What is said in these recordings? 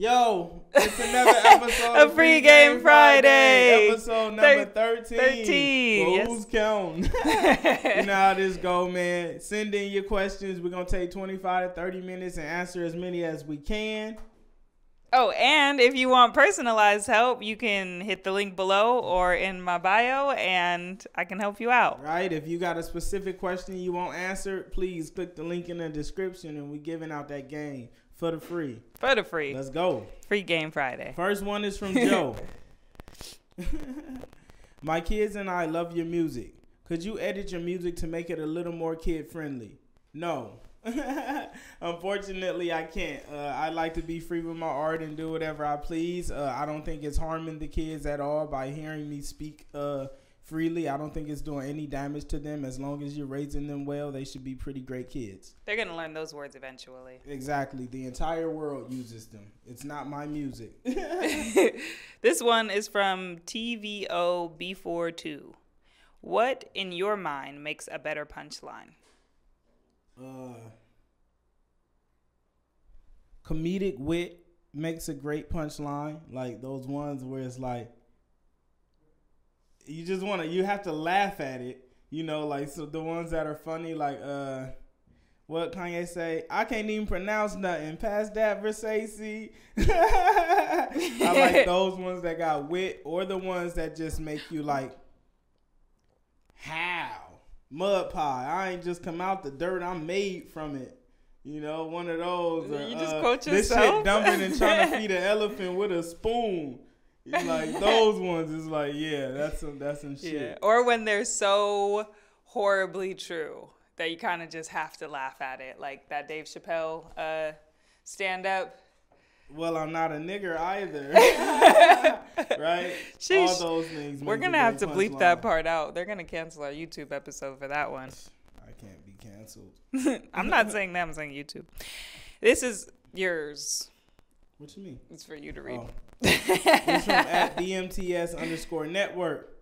Yo, it's another episode A Free Game Friday. Episode number 13. 13, Well, yes. who's counting? you know how this go, man. Send in your questions. We're going to take 25 to 30 minutes and answer as many as we can. Oh, and if you want personalized help, you can hit the link below or in my bio, and I can help you out. Right? If you got a specific question you want answered, please click the link in the description and we're giving out that game for the free. For the free. Let's go. Free Game Friday. First one is from Joe. My kids and I love your music. Could you edit your music to make it a little more kid friendly? No. Unfortunately, I can't. Uh, I like to be free with my art and do whatever I please. Uh, I don't think it's harming the kids at all by hearing me speak uh, freely. I don't think it's doing any damage to them. As long as you're raising them well, they should be pretty great kids. They're going to learn those words eventually. Exactly. The entire world uses them. It's not my music. this one is from TVO B42. What, in your mind, makes a better punchline? uh, comedic wit makes a great punchline. Like those ones where it's like you just want to you have to laugh at it. You know, like so the ones that are funny, like uh, what Kanye say? I can't even pronounce nothing. Past that Versace. I like those ones that got wit, or the ones that just make you like, how mud pie. I ain't just come out the dirt. I'm made from it. You know, one of those. You just uh, quote This yourself? shit dumping and trying to feed an elephant with a spoon. It's like those ones is like, yeah, that's some that's some shit. Yeah. Or when they're so horribly true that you kind of just have to laugh at it. Like that Dave Chappelle uh, stand up. Well, I'm not a nigger either. right? Sheesh. All those things. We're going to have to bleep that part out. They're going to cancel our YouTube episode for that one. I can't be canceled. I'm not saying that, I'm saying YouTube. This is yours. What you mean? It's for you to read. Oh. It's from at DMTS underscore network.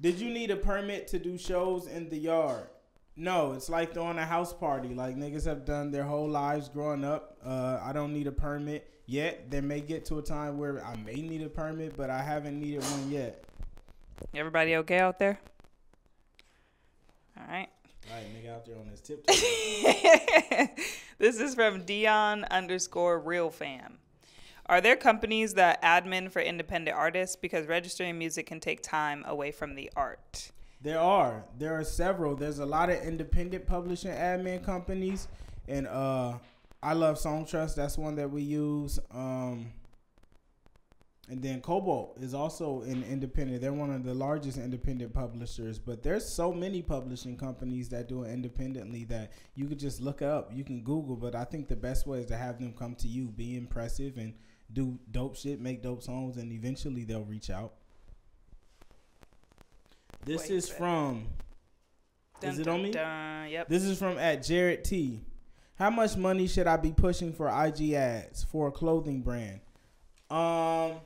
Did you need a permit to do shows in the yard? No, it's like throwing a house party. Like niggas have done their whole lives growing up. Uh, I don't need a permit yet. There may get to a time where I may need a permit, but I haven't needed one yet. Everybody okay out there? All right. Right, nigga out there on his tip. this is from Dion underscore real fan. Are there companies that admin for independent artists because registering music can take time away from the art? There are. There are several. There's a lot of independent publishing admin companies, and uh, I love Songtrust. That's one that we use. Um, and then Kobalt is also an independent. They're one of the largest independent publishers. But there's so many publishing companies that do it independently that you could just look up. You can Google. But I think the best way is to have them come to you, be impressive, and do dope shit, make dope songs, and eventually they'll reach out. This Wait, is from. Is it on me? Dun, yep. This is from at Jared T. How much money should I be pushing for IG ads for a clothing brand? Um,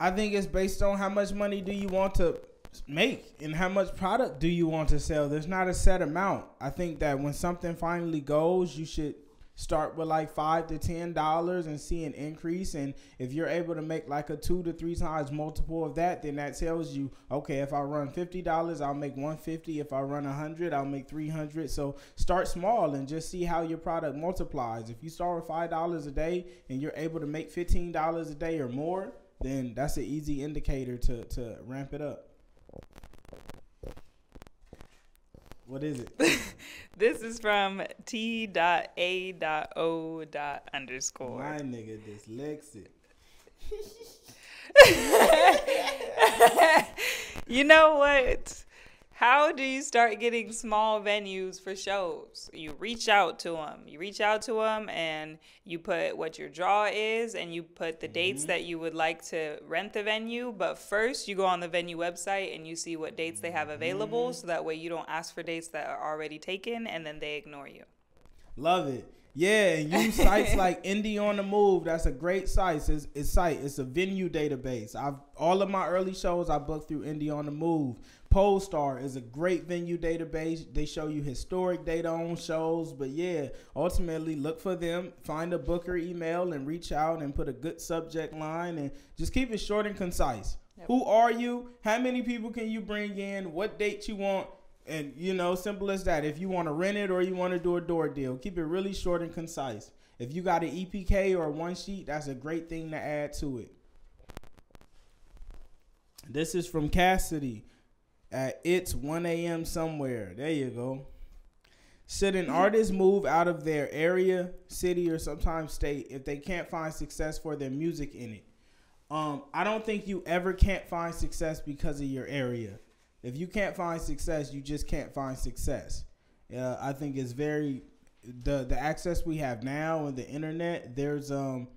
I think it's based on how much money do you want to make and how much product do you want to sell. There's not a set amount. I think that when something finally goes, you should start with like five to ten dollars and see an increase. And if you're able to make like a two to three times multiple of that then that tells you okay if i run fifty dollars i'll make 150 if i run a hundred i'll make 300 so start small and just see how your product multiplies. If you start with five dollars a day and you're able to make 15 dollars a day or more then that's an easy indicator to to ramp it up what is it This is from T.A.O. underscore. my nigga dyslexic you know what? How do you start getting small venues for shows? You reach out to them. You reach out to them and you put what your draw is and you put the dates mm-hmm. that you would like to rent the venue. But first, you go on the venue website and you see what dates they have available mm-hmm. so that way you don't ask for dates that are already taken and then they ignore you. Love it. Yeah, and use sites like Indie on the Move. That's a great site. It's, it's site. It's a venue database. I've all of my early shows I booked through Indie on the Move. Pollstar is a great venue database. They show you historic data on shows, but yeah, ultimately look for them, find a booker email and reach out and put a good subject line and just keep it short and concise. Yep. Who are you? How many people can you bring in? What date you want? And you know, simple as that. If you want to rent it or you want to do a door deal, keep it really short and concise. If you got an EPK or one sheet, that's a great thing to add to it. This is from Cassidy at It's 1 a.m. somewhere. There you go. Should an artist move out of their area, city, or sometimes state if they can't find success for their music in it? Um, I don't think you ever can't find success because of your area. If you can't find success, you just can't find success. Uh, I think it's very the the access we have now and the internet. There's um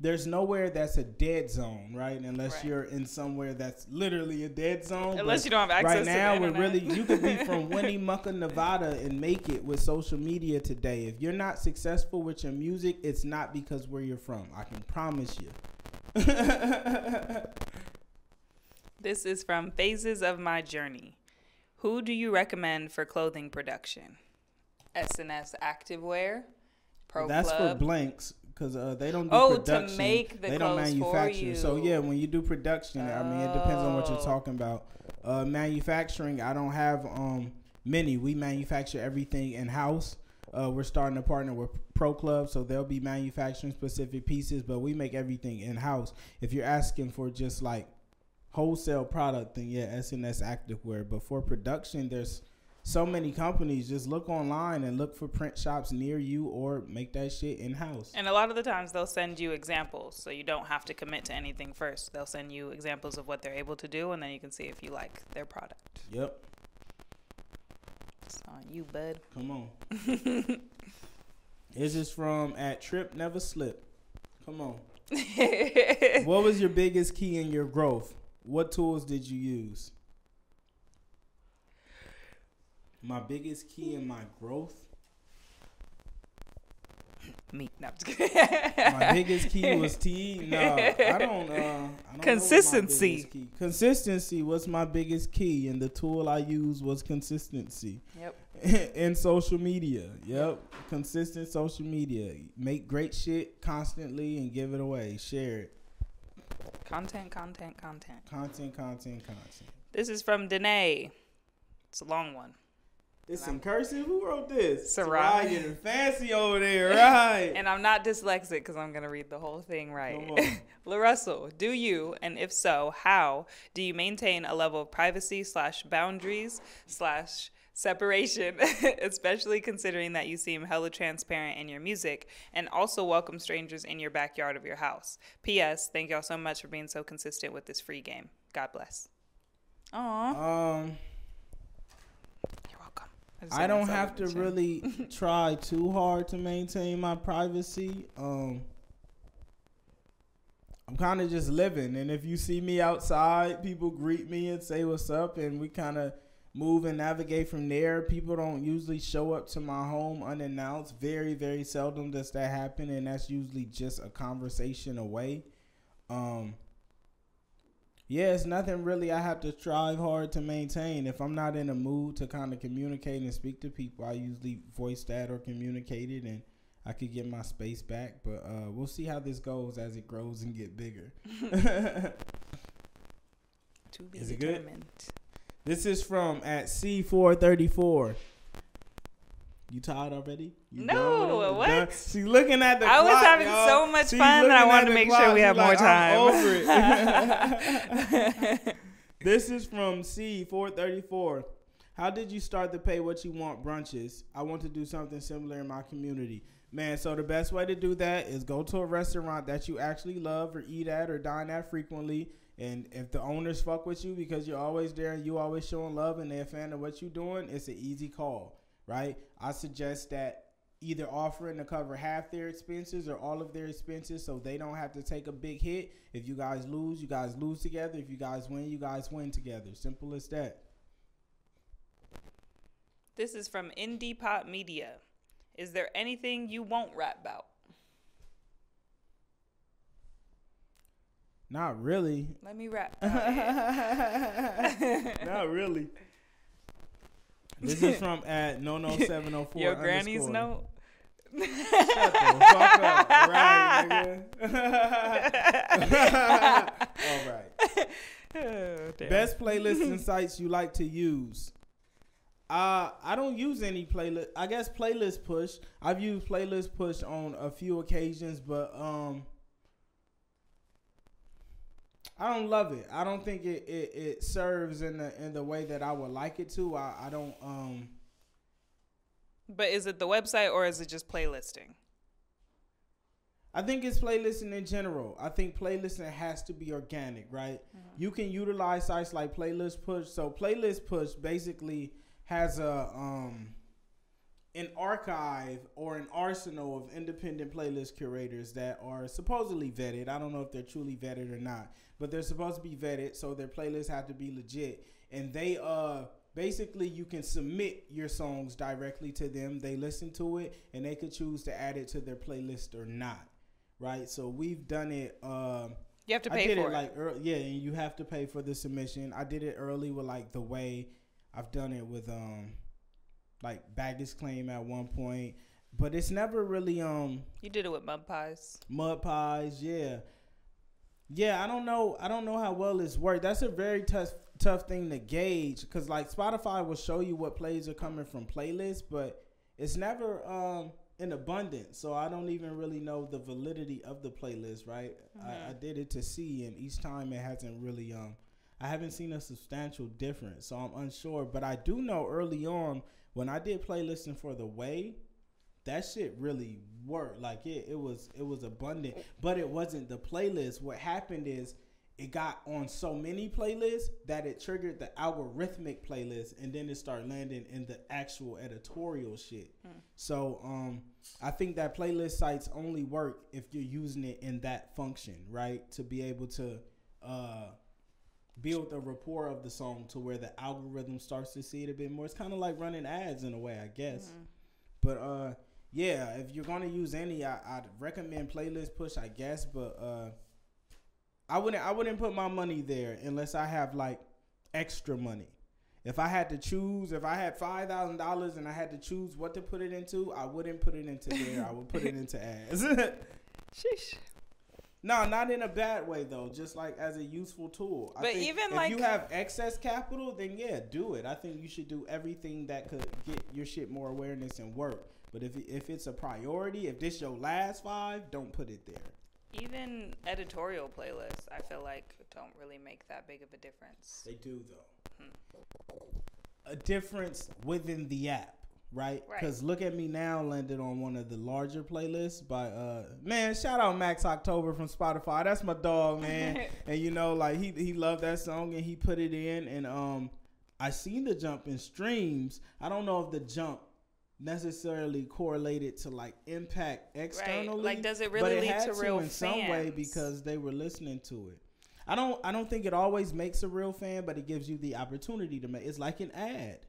there's nowhere that's a dead zone, right? Unless Right. you're in somewhere that's literally a dead zone. Unless But you don't have access right to the now, we're really you could be from Winnemucca, Nevada, and make it with social media today. If you're not successful with your music, it's not because where you're from. I can promise you. This is from Phases of My Journey. Who do you recommend for clothing production? S&S Activewear, Pro That's Club. for blanks because uh, they don't do Oh, to production. make the they don't manufacture. So yeah, when you do production, I mean it depends on what you're Oh. talking about. Uh, manufacturing, I don't have um many. We manufacture everything in house. Uh, we're starting to partner with Pro Club, so they'll be manufacturing specific pieces, but we make everything in house. If you're asking for just like wholesale product, then yeah, S&S Activewear. But for production, there's so many companies. Just look online and look for print shops near you, or make that shit in house. And a lot of the times they'll send you examples, so you don't have to commit to anything first. They'll send you examples of what they're able to do, and then you can see if you like their product. Yep, It's on you, bud. come on. this is from at Trip Never Slip. Come on. what was your biggest key in your growth? What tools did you use? My biggest key in my growth. Me. No, just. My biggest key was T. No, I don't. Uh, I don't know what my Consistency. key- Consistency was my biggest key, and the tool I used was consistency Yep. in social media. Yep, consistent social media. Make great shit constantly and give it away. Share it. Content, content, content. Content, content, content. This is from Danae. It's a long one. It's in cursive. Who wrote this? Sarai. Getting fancy over there, right? And I'm not dyslexic because I'm going to read the whole thing right. Come on. La Russell, do you, and if so, how do you maintain a level of privacy slash boundaries slash separation, especially considering that you seem hella transparent in your music and also welcome strangers in your backyard of your house? P.S. Thank y'all so much for being so consistent with this free game. God bless. Aw, Um, I don't have to chin. really try too hard to maintain my privacy. Um, I'm kind of just living, and if you see me outside, people greet me and say what's up, and we kind of move and navigate from there. People don't usually show up to my home unannounced. Very, very seldom does that happen, and that's usually just a conversation away. Um, yeah, it's nothing really I have to strive hard to maintain. If I'm not in a mood to kind of communicate and speak to people, I usually voice that or communicate it, and I could get my space back. But uh, we'll see how this goes as it grows and get bigger. To be Is it good? this is from at C434. You tired already? You No, done what? Done? She's looking at the I was having y'all. so much She's fun that I wanted to make clock. sure we She's have more like, time. Over it. This is from C434. How did you start to pay what you want brunches? I want to do something similar in my community. Man, so the best way to do that is go to a restaurant that you actually love or eat at or dine at frequently. And if the owners fuck with you because you're always there and you always showing love and they're a fan of what you're doing, it's an easy call, right? I suggest that either offering to cover half their expenses or all of their expenses so they don't have to take a big hit. If you guys lose, you guys lose together. If you guys win, you guys win together. Simple as that. This is from Indie Pop Media. Is there anything you won't rap about? Not really. Let me rap. Not really. This is from at no no seven oh four. Your granny's note. Shut the fuck up, right, nigga? All right. Oh. Best playlists and sites you like to use. Uh, I don't use any playlist. I guess playlist push. I've used playlist push on a few occasions, but um, I don't love it. I don't think it, it, it serves in the in the way that I would like it to. I, I don't um. But is it the website or is it just playlisting? I think it's playlisting in general. I think playlisting has to be organic, right? You can utilize sites like Playlist Push. So Playlist Push basically has a um an archive or an arsenal of independent playlist curators that are supposedly vetted. I don't know if they're truly vetted or not, but they're supposed to be vetted, so their playlists have to be legit. And they uh basically you can submit your songs directly to them. They listen to it and they could choose to add it to their playlist or not. Right? So we've done it um You have to I pay did for it it. like early, yeah, and you have to pay for the submission. I did it early with like the way I've done it with um like baggage claim at one point, but it's never really um you did it with mud pies. mud pies. Yeah, yeah. I don't know. I don't know how well it's worked. That's a very tough tough thing to gauge because like Spotify will show you what plays are coming from playlists, but it's never um in abundance. So I don't even really know the validity of the playlist. Right? I, I did it to see, and each time it hasn't really um. I haven't seen a substantial difference, so I'm unsure. But I do know early on when I did playlisting for the way, that shit really worked. Like it, it was it was abundant, but it wasn't the playlist. What happened is it got on so many playlists that it triggered the algorithmic playlist, and then it started landing in the actual editorial shit. So um, I think that playlist sites only work if you're using it in that function, right? To be able to uh build the rapport of the song to where the algorithm starts to see it a bit more. It's kind of like running ads in a way, I guess. But uh, yeah, if you're gonna use any, I, I'd recommend playlist push, I guess. But uh, I wouldn't, I wouldn't put my money there unless I have like extra money. If I had to choose, if I had five thousand dollars and I had to choose what to put it into, I wouldn't put it into there. I would put it into ads. Sheesh. No, not in a bad way though. Just like as a useful tool. I But think even, if like- you have excess capital, then yeah, do it. I think you should do everything that could get your shit more awareness and work. But if if it's a priority, if this your last five, don't put it there. Even editorial playlists, I feel like don't really make that big of a difference. They do though. Hmm. A difference within the app, right? Right. Because look at me now landed on one of the larger playlists by uh man. Shout out Max October from Spotify. That's my dog, man. and you know, like he he loved that song and he put it in, and um, I seen the jump in streams. I don't know if the jump necessarily correlated to like impact externally. Like, does it but really it lead to real in some way because they were listening to it. I don't I don't think it always makes a real fan, but it gives you the opportunity to make. It's like an ad.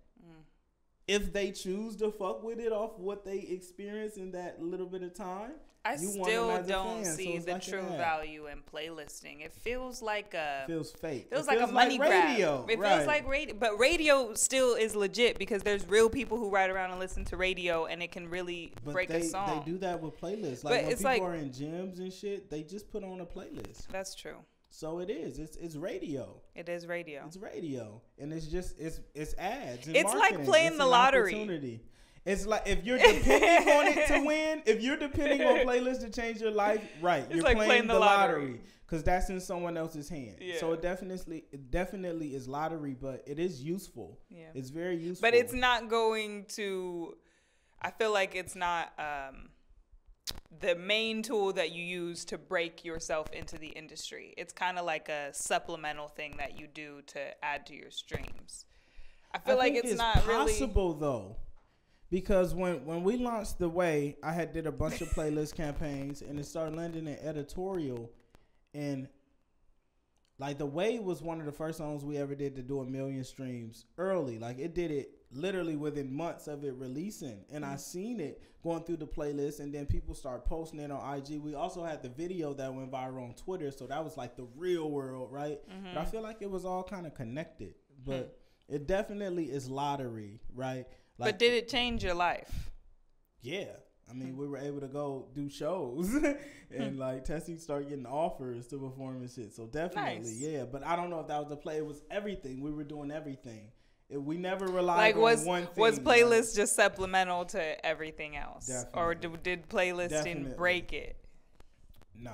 If they choose to fuck with it off what they experience in that little bit of time, I you want them still don't fan, see it's the like true value in playlisting. It feels like a feels fake. feels It like a money radio. grab. It right. feels like radio, but radio still is legit because there's real people who ride around and listen to radio, and it can really But break they, a song. They do that with playlists. But Like when it's people like- are in gyms and shit, they just put on a playlist. That's true. So it is. It's it's radio. It is radio. It's radio, and it's just it's it's ads. It's like playing It's the lottery. It's like if you're depending on it to win, if you're depending on playlists to change your life, right? It's you're like playing, playing the, the lottery because that's in someone else's hand. So it definitely it definitely is lottery, but it is useful. Yeah. It's very useful. but it's not going to. I feel like it's not um, the main tool that you use to break yourself into the industry. It's kind of like a supplemental thing that you do to add to your streams. I feel like think it's, not really. possible though, because when when we launched the way, I had did a bunch of playlist campaigns, and it started landing in editorial, and like the way was one of the first songs we ever did to do a million streams early. Like it did it literally within months of it releasing, and I mm. seen it going through the playlist, and then people start posting it on IG. We also had the video that went viral on Twitter, so that was like the real world, right? But I mm-hmm. feel like it was all kind of connected, hmm. but. It definitely is lottery, right? but did it change your life? Yeah. I mean, hmm. we were able to go do shows and hmm. like Tessie started getting offers to perform and shit. So definitely, Nice. yeah. But I don't know if that was the play. It was everything. We were doing everything. We never relied Like on was one thing. was playlist just supplemental to everything else, or Definitely. did, did playlisting Definitely. break it? Nah.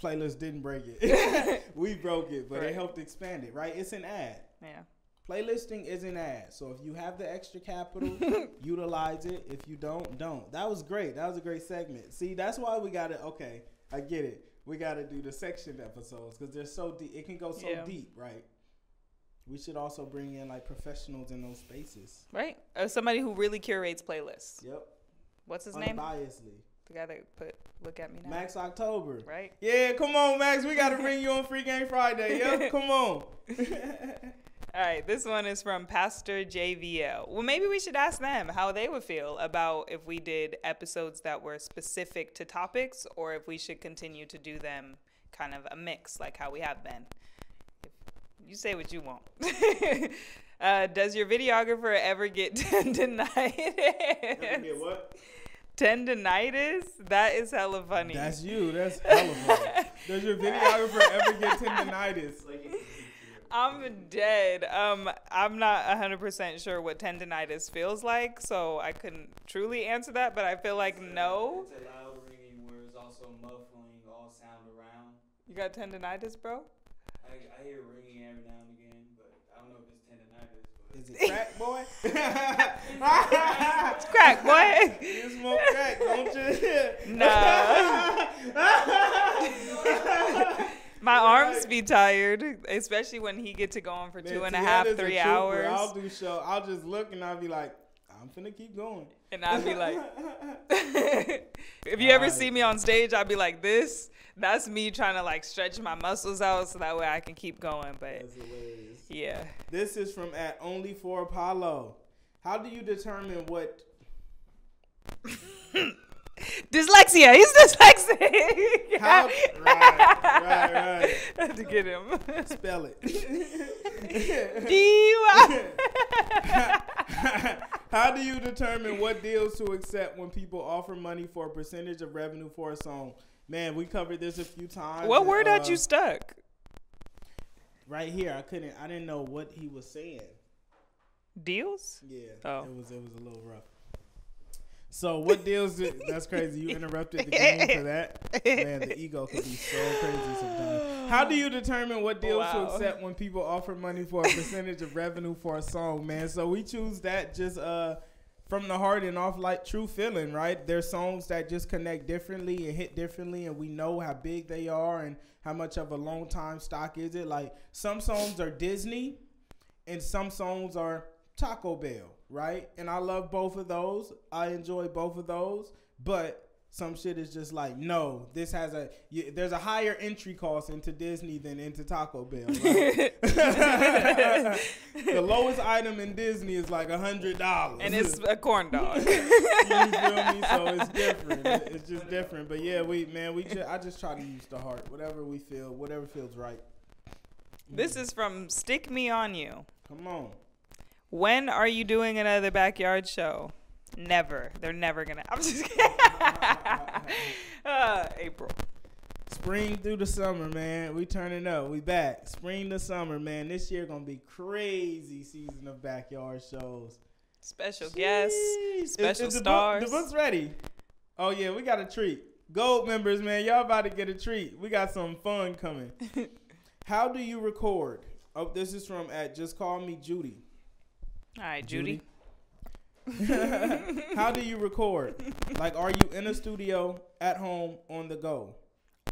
Playlist didn't break it. we broke it, but Right. it helped expand it, right? It's an ad. Yeah. Playlisting is an ad. So if you have the extra capital, utilize it. If you don't, don't. That was great. That was a great segment. See, that's why we got to, okay, I get it. We got to do the section episodes because they're so deep. It can go so Yeah. deep, right? We should also bring in like professionals in those spaces. Right. Or somebody who really curates playlists. Yep. What's his name? Unbiasedly. The guy that put look at me now. Max October. Right. Yeah, come on, Max. We got to bring you on Free Game Friday. Yep, come on. All right, this one is from Pastor JVL. Well, maybe we should ask them how they would feel about if we did episodes that were specific to topics or if we should continue to do them kind of a mix like how we have been. You say what you want. uh, does your videographer ever get tendinitis? Get what? Tendinitis? That is hella funny. That's you. That's hella funny. Does your videographer ever get tendinitis? I'm dead. Um, I'm not 100% sure what tendinitis feels like, so I couldn't truly answer that, but I feel like no. It's a loud ringing where it's also muffling all sound around. You got tendinitis, bro? I, I hear ringing every now and again, but I don't know if it's tendinitis. But Is it crack, boy? It's crack, boy. you smoke crack, don't you? Nah. My arms be tired, especially when he get to go on for Man, two and a Tiana's half, a three trooper. hours, I'll do show. I'll just look and I'll be like, I'm finna keep going. and I'd be like, if you ever see me on stage, I'd be like this. That's me trying to like stretch my muscles out so that way I can keep going. But yeah. This is from at only for Apollo. How do you determine what? Dyslexia. He's dyslexic. How, right, right, right. To get him. Spell it. D How do you determine what deals to accept when people offer money for a percentage of revenue for a song? Man, we covered this a few times. What word uh, had you stuck? Right here, I couldn't. I didn't know what he was saying. Deals? Yeah, Oh. it was it was a little rough. So what deals? Did, that's crazy. You interrupted the game for that. Man, the ego can be so crazy sometimes. How do you determine what deals Wow. to accept when people offer money for a percentage of revenue for a song, man? So we choose that just uh from the heart and off like true feeling, right? There's songs that just connect differently and hit differently, and we know how big they are and how much of a long time stock is it. Like some songs are Disney, and some songs are Taco Bell, right? And I love both of those. I enjoy both of those, but some shit is just like, no, this has a y- there's a higher entry cost into Disney than into Taco Bell. Right? the lowest item in Disney is like a hundred dollars, And it's a corn dog. you feel me? So it's different. It's just different. But yeah, we man, we just I just try to use the heart, whatever we feel, whatever feels right. this is from Stick Me On You. Come on. When are you doing another backyard show? Never. They're never gonna. I'm just kidding. uh, April. Spring through the summer, man. We turning up. We back. Spring to summer, man. This year gonna be crazy season of backyard shows. Special guests. Special Is- is the stars. Book, the book's ready. Oh yeah, we got a treat. Gold members, man, y'all about to get a treat. We got some fun coming. How do you record? Oh, this is from at just call me Judy. All right, Judy. How do you record? Like, are you in a studio, at home, on the go?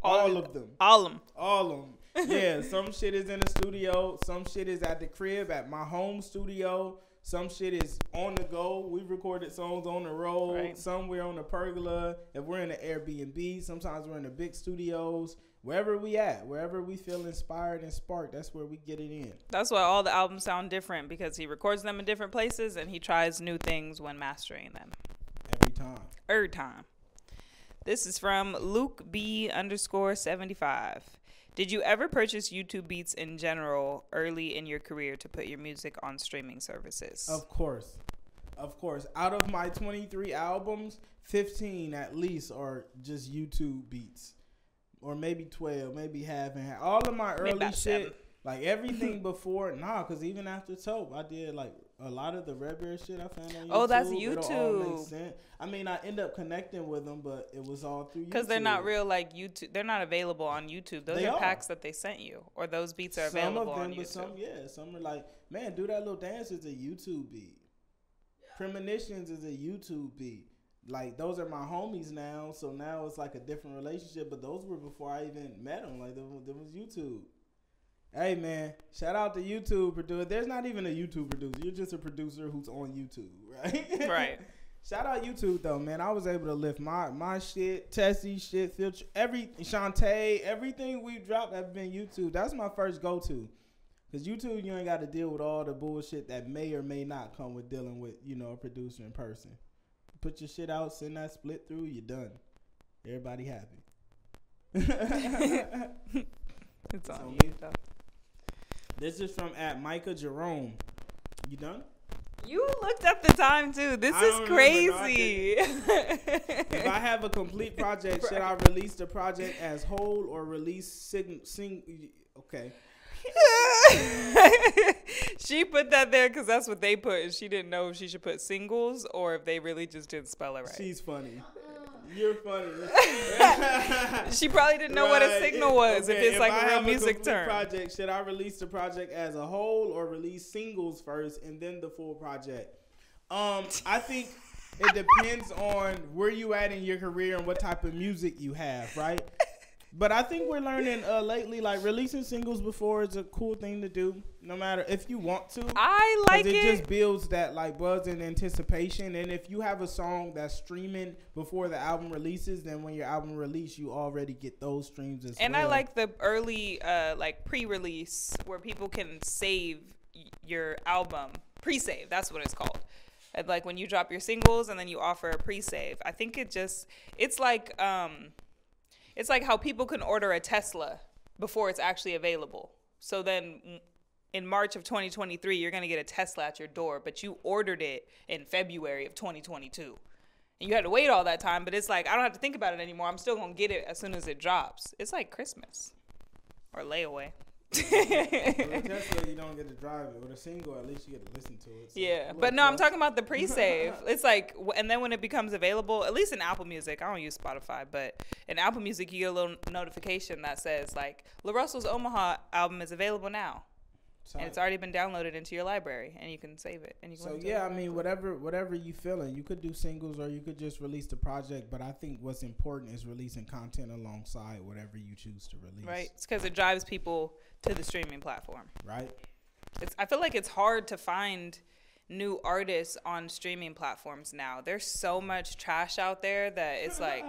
All All, of of them. All of them. All of them. Yeah, some shit is in the studio. Some shit is at the crib, at my home studio. Some shit is on the go. We recorded songs on the road. Right. Somewhere on the pergola. If we're in the Airbnb, sometimes we're in the big studios. Wherever we at, wherever we feel inspired and sparked, that's where we get it in. That's why all the albums sound different because he records them in different places and he tries new things when mastering them. Every time. Every time. This is from Luke B underscore 75. Did you ever purchase YouTube beats in general early in your career to put your music on streaming services? Of course. Of course. Out of my 23 albums, 15 at least are just YouTube beats. Or maybe 12, maybe half and half. All of my Maybe early shit, seven. like everything before, nah, because even after Tope, I did like a lot of the Red Bear shit I found on YouTube. Oh, that's It'll all YouTube. sense. I mean, I end up connecting with them, but it was all through YouTube. Because they're not real like YouTube. They're not available on YouTube. Those are, are. packs that they sent you, or those beats are some available of them, on but YouTube. some, yeah, some are like, man, do that little dance is a YouTube beat. Premonitions is a YouTube beat. Like those are my homies now, so now it's like a different relationship. But those were before I even met them. Like there was, there was YouTube. Hey man, shout out to YouTube producer. There's not even a YouTube producer. You're just a producer who's on YouTube, right? Right. Shout out YouTube though, man. I was able to lift my my shit, Tessie shit, filter every Shantae, everything we dropped have been YouTube. That's my first go to. Cause YouTube, you ain't got to deal with all the bullshit that may or may not come with dealing with, you know, a producer in person. Put your shit out, send that split through, you're done. Everybody happy. It's on you. though. this is from at Micah Jerome. You done? You looked up the time too. This I is don't remember, no, I crazy. If I have a complete project, should I release the project as whole or release sing sing? Okay. she put that there because that's what they put, and she didn't know if she should put singles or if they really just didn't spell it right. She's funny. You're funny. she probably didn't know what a signal was if Okay, it's like I a real music complete term. Project. Should I release the project as a whole or release singles first and then the full project? Um, I think it depends on where you at in your career and what type of music you have, right? But I think we're learning uh, lately, like releasing singles before is a cool thing to do, no matter if you want to. I like it, it. just builds that like buzz and anticipation. And if you have a song that's streaming before the album releases, then when your album release, you already get those streams as and well. And I like the early, uh, like pre-release where people can save y- your album pre-save. That's what it's called. And like when you drop your singles and then you offer a pre-save. I think it just it's like um, it's like how people can order a Tesla before it's actually available. So then in March of 2023, you're gonna get a Tesla at your door, but you ordered it in February of 2022. And you had to wait all that time, but it's like I don't have to think about it anymore. I'm still gonna get it as soon as it drops. It's like Christmas or layaway. With Tesla, you don't get to drive it. With a single, at least you get to listen to it. So yeah, but no, I'm talking about the pre-save. it's like, and then when it becomes available, at least in Apple Music, I don't use Spotify, but in Apple Music, you get a little notification that says like, La Russell's Omaha album is available now, and it's already been downloaded into your library, and you can save it, and you can. So yeah. I mean, whatever, whatever you feeling, you could do singles or you could just release the project. But I think what's important is releasing content alongside whatever you choose to release. right? It's because it drives people to the streaming platform. Right. It's I feel like it's hard to find new artists on streaming platforms now. There's so much trash out there that it's like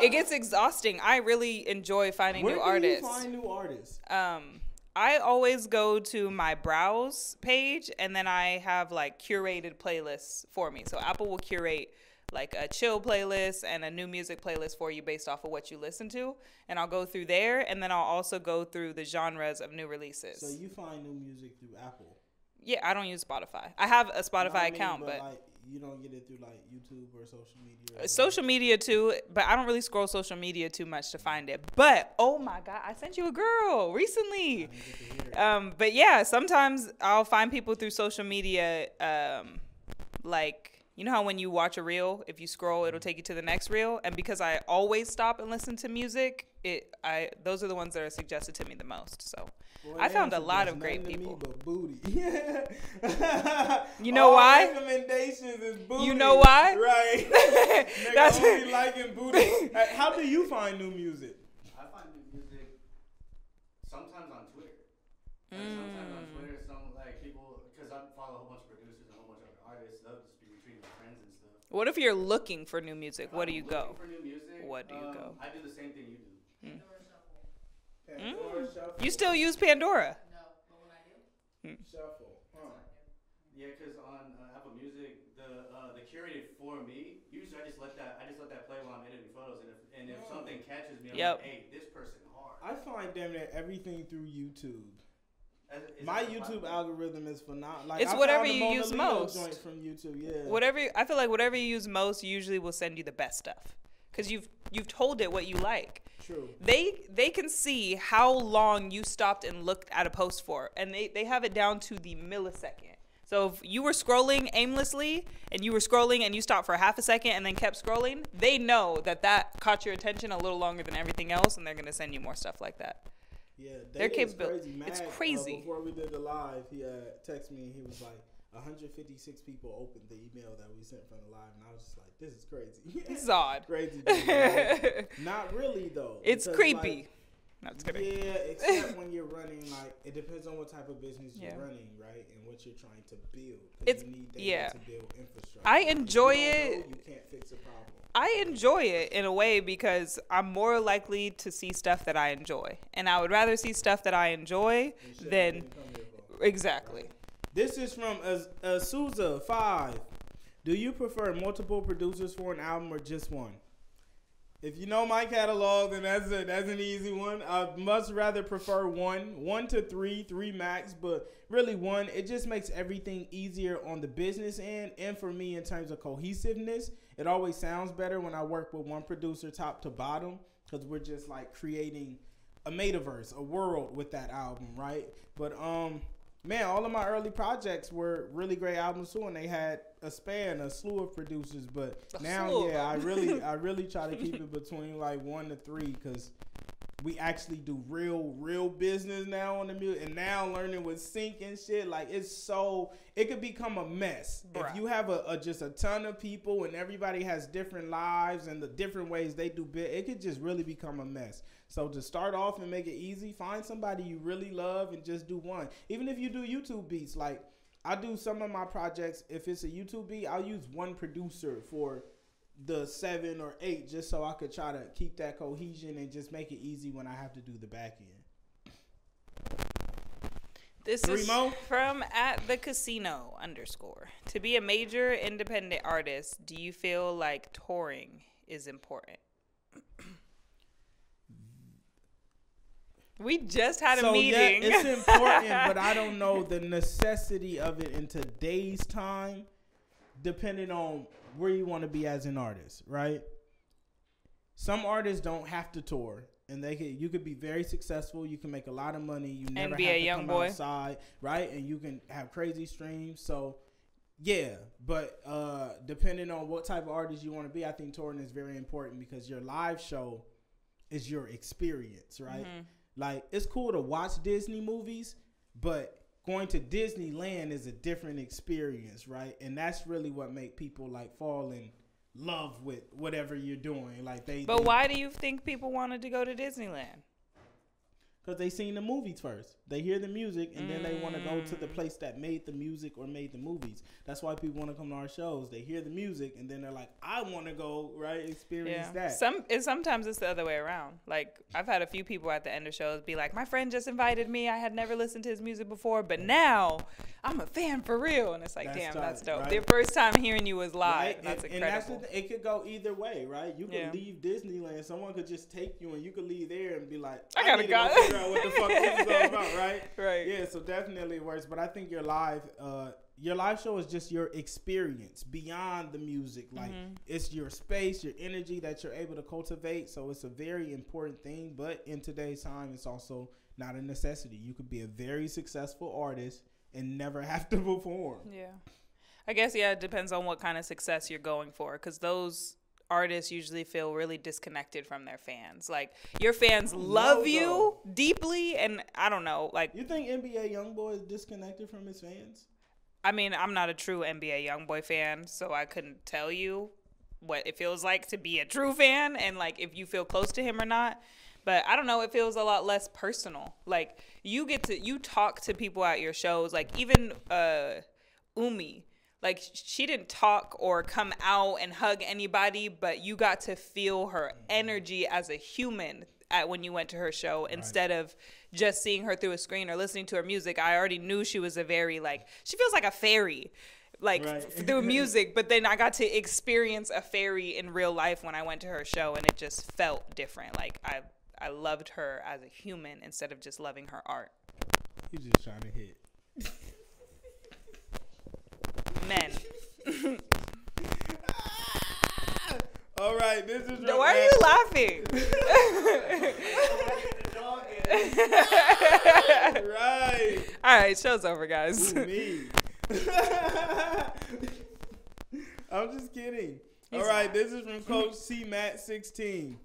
it gets exhausting. I really enjoy finding Where new do artists. you find new artists? um I always go to my browse page and then I have like curated playlists for me. So Apple will curate like a chill playlist and a new music playlist for you based off of what you listen to. And I'll go through there and then I'll also go through the genres of new releases. So you find new music through Apple. Yeah, I don't use Spotify. I have a Spotify I mean, account, but, like you don't get it through like YouTube or social media. or social media too. But I don't really scroll social media too much to find it. But oh my god, I sent you a girl recently. I didn't get to hear it. Um, but yeah, sometimes I'll find people through social media. Um, like you know how when you watch a reel, if you scroll, it'll mm-hmm. take you to the next reel. And because I always stop and listen to music, it I those are the ones that are suggested to me the most. So Boy, I found a lot of great nothing to me people. booty. You know All why? Recommendations is booty. You know why? Right. That's- only liking booty. How do you find new music? I find new music sometimes on Twitter. Like Sometimes on Mm. Twitter, some like people, because I follow a whole bunch of producers and a whole bunch of other artists. They'll just be retweeting my friends and stuff. What if you're looking for new music? What do you go? For new music, What do you um, go? I do the same thing you do. Pandora Shuffle. You still use Pandora? No, but when I do, mm. shuffle. Huh. Yeah, because on uh, Apple Music, the uh, the curated for me. Usually, I just let that I just let that play while I'm editing photos, and if and if Oh. something catches me, I'm Yep. like, hey, this person hard. I find damn near everything through YouTube. Is- is My YouTube algorithm is phenomenal. Like, It's I whatever you Mona use Leo most. Joint from YouTube, yeah. Whatever I feel like whatever you use most usually will send you the best stuff because you've you've told it what you like. True. They they can see how long you stopped and looked at a post for, and they they have it down to the millisecond. So if you were scrolling aimlessly and you were scrolling and you stopped for half a second and then kept scrolling, they know that that caught your attention a little longer than everything else, and they're gonna send you more stuff like that. Yeah, Their they is capabil- crazy. it's Mag, uh, crazy. before we did the live, he uh, texted me and he was like, 156 people opened the email that we sent from the live, and I was just like, this is crazy. This is odd. crazy. dude, right? Not really though. It's creepy. like, no, it's kidding. Yeah, except when you're running, like it depends on what type of business you're Yeah. running, right, and what you're trying to build. It's- you need data yeah. to build infrastructure. I enjoy it. know, you can't fix a problem. I enjoy it in a way because I'm more likely to see stuff that I enjoy, and I would rather see stuff that I enjoy than that you come here for. exactly. This is from Az- Azusa Five. Do you prefer multiple producers for an album or just one? If you know my catalog, then that's a, that's an easy one. I much rather prefer one, one to three, three max, but really one. It just makes everything easier on the business end, and for me in terms of cohesiveness, it always sounds better when I work with one producer top to bottom because we're just like creating a metaverse, a world with that album, right? But um, man, all of my early projects were really great albums too, and they had a span, a slew of producers. But A now, slew yeah, I really, I really try to keep it between like one to three because we actually do real, real business now on the music, and now learning with sync and shit. Like it's so, it could become a mess Bruh. if you have a, a just a ton of people and everybody has different lives and the different ways they do bit. It could just really become a mess. So to start off and make it easy, find somebody you really love and just do one. Even if you do YouTube beats, like I do some of my projects. If it's a YouTube beat, I'll use one producer for the seven or eight, just so I could try to keep that cohesion and just make it easy when I have to do the back end. This Three is more? from at the casino underscore. To be a major independent artist, do you feel like touring is important? We just had a so meeting. yeah, it's important, but I don't know the necessity of it in today's time, depending on where you want to be as an artist, right? Some artists don't have to tour, and they could you could be very successful. You can make a lot of money. You never be have a to young come boy. outside, right? And you can have crazy streams. So. Yeah, but uh, depending on what type of artist you want to be, I think touring is very important because your live show is your experience, right? Mhm. Like it's cool to watch Disney movies, but going to Disneyland is a different experience, right? And that's really what make people like fall in love with whatever you're doing. Like they But why do you think people wanted to go to Disneyland? Because they seen the movies first. They hear the music and then they want to go to the Mm. place that made the music or made the movies. That's why people want to come to our shows. They hear the music and then they're like, I want to go, right? Experience Yeah. that. Some and sometimes it's the other way around. Like I've had a few people at the end of shows be like, "My friend just invited me. I had never listened to his music before, but now I'm a fan for real." And it's like, That's "Damn, tight, that's dope." right? Their first time hearing you was live. Right? That's and, and that's incredible. the thing. It could go either way, right? You could Yeah. leave Disneyland. Someone could just take you, and you could leave there and be like, I gotta need to go." figure out what the fuck this is all about, right? right. Right. Yeah, so definitely it works. But I think your live, uh, your live show is just your experience beyond the music. Like Mhm. it's your space, your energy that you're able to cultivate. So it's a very important thing. But in today's time, it's also not a necessity. You could be a very successful artist and never have to perform. Yeah. I guess yeah, it depends on what kind of success you're going for cuz those artists usually feel really disconnected from their fans. Like your fans love No, you deeply and I don't know, like You think NBA YoungBoy is disconnected from his fans? I mean, I'm not a true NBA YoungBoy fan, so I couldn't tell you what it feels like to be a true fan and like if you feel close to him or not. But I don't know, it feels a lot less personal. Like you get to you talk to people at your shows, like even uh Umi, like she didn't talk or come out and hug anybody, but you got to feel her energy as a human at when you went to her show instead of just seeing her through a screen or listening to her music. I already knew she was a very like she feels like a fairy. Like Right. through music, but then I got to experience a fairy in real life when I went to her show, and it just felt different. Like I, I loved her as a human instead of just loving her art. You just trying to hit. Men. All right, this is. Why are you laughing? right. All right, show's over, guys. Ooh, me. I'm just kidding. All He's right, this is from Coach C Matt 16.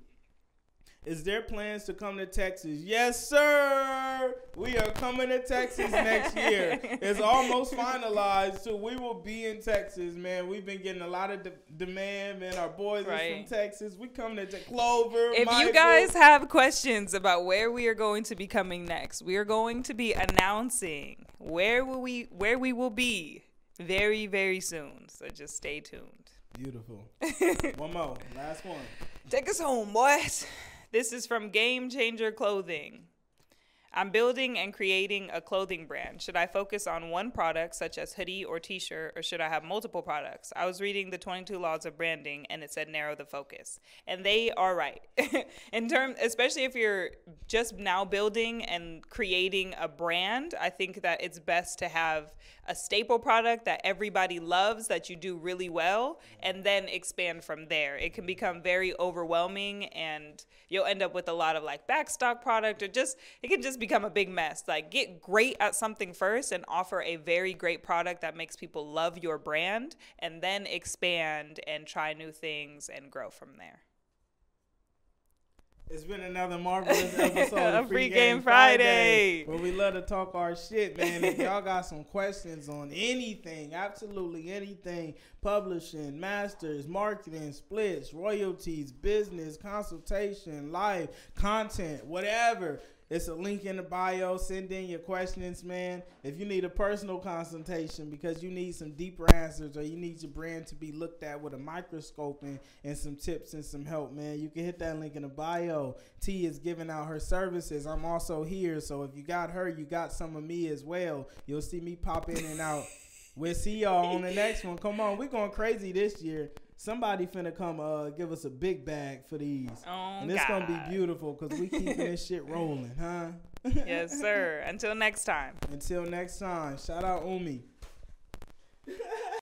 Is there plans to come to Texas? Yes, sir. We are coming to Texas next year. It's almost finalized, so we will be in Texas, man. We've been getting a lot of de- demand, man. Our boys are from Texas. We coming to te- Clover. If Michael. you guys have questions about where we are going to be coming next, we are going to be announcing where will we where we will be very very soon. So just stay tuned. beautiful. one more, last one. Take us home, boys. This is from Game Changer Clothing. I'm building and creating a clothing brand. Should I focus on one product, such as hoodie or t shirt, or should I have multiple products? I was reading the 22 Laws of Branding and it said narrow the focus. And they are right. In terms, especially if you're just now building and creating a brand, I think that it's best to have a staple product that everybody loves, that you do really well, and then expand from there. It can become very overwhelming and you'll end up with a lot of like backstock product or just it can just become a big mess. Like get great at something first and offer a very great product that makes people love your brand and then expand and try new things and grow from there. It's been another marvelous episode of Free Game Friday, Friday. where we love to talk our shit, man. If y'all got some questions on anything, absolutely anything, publishing, masters, marketing, splits, royalties, business, consultation, life, content, whatever. It's a link in the bio. Send in your questions, man. If you need a personal consultation because you need some deeper answers or you need your brand to be looked at with a microscope and, and some tips and some help, man, you can hit that link in the bio. T is giving out her services. I'm also here. So if you got her, you got some of me as well. You'll see me pop in and out. We'll see y'all on the next one. Come on, we're going crazy this year. Somebody finna come uh give us a big bag for these. Oh, and it's gonna be beautiful because we keeping this shit rolling, huh? Yes, sir. Until next time. Until next time, shout out Umi.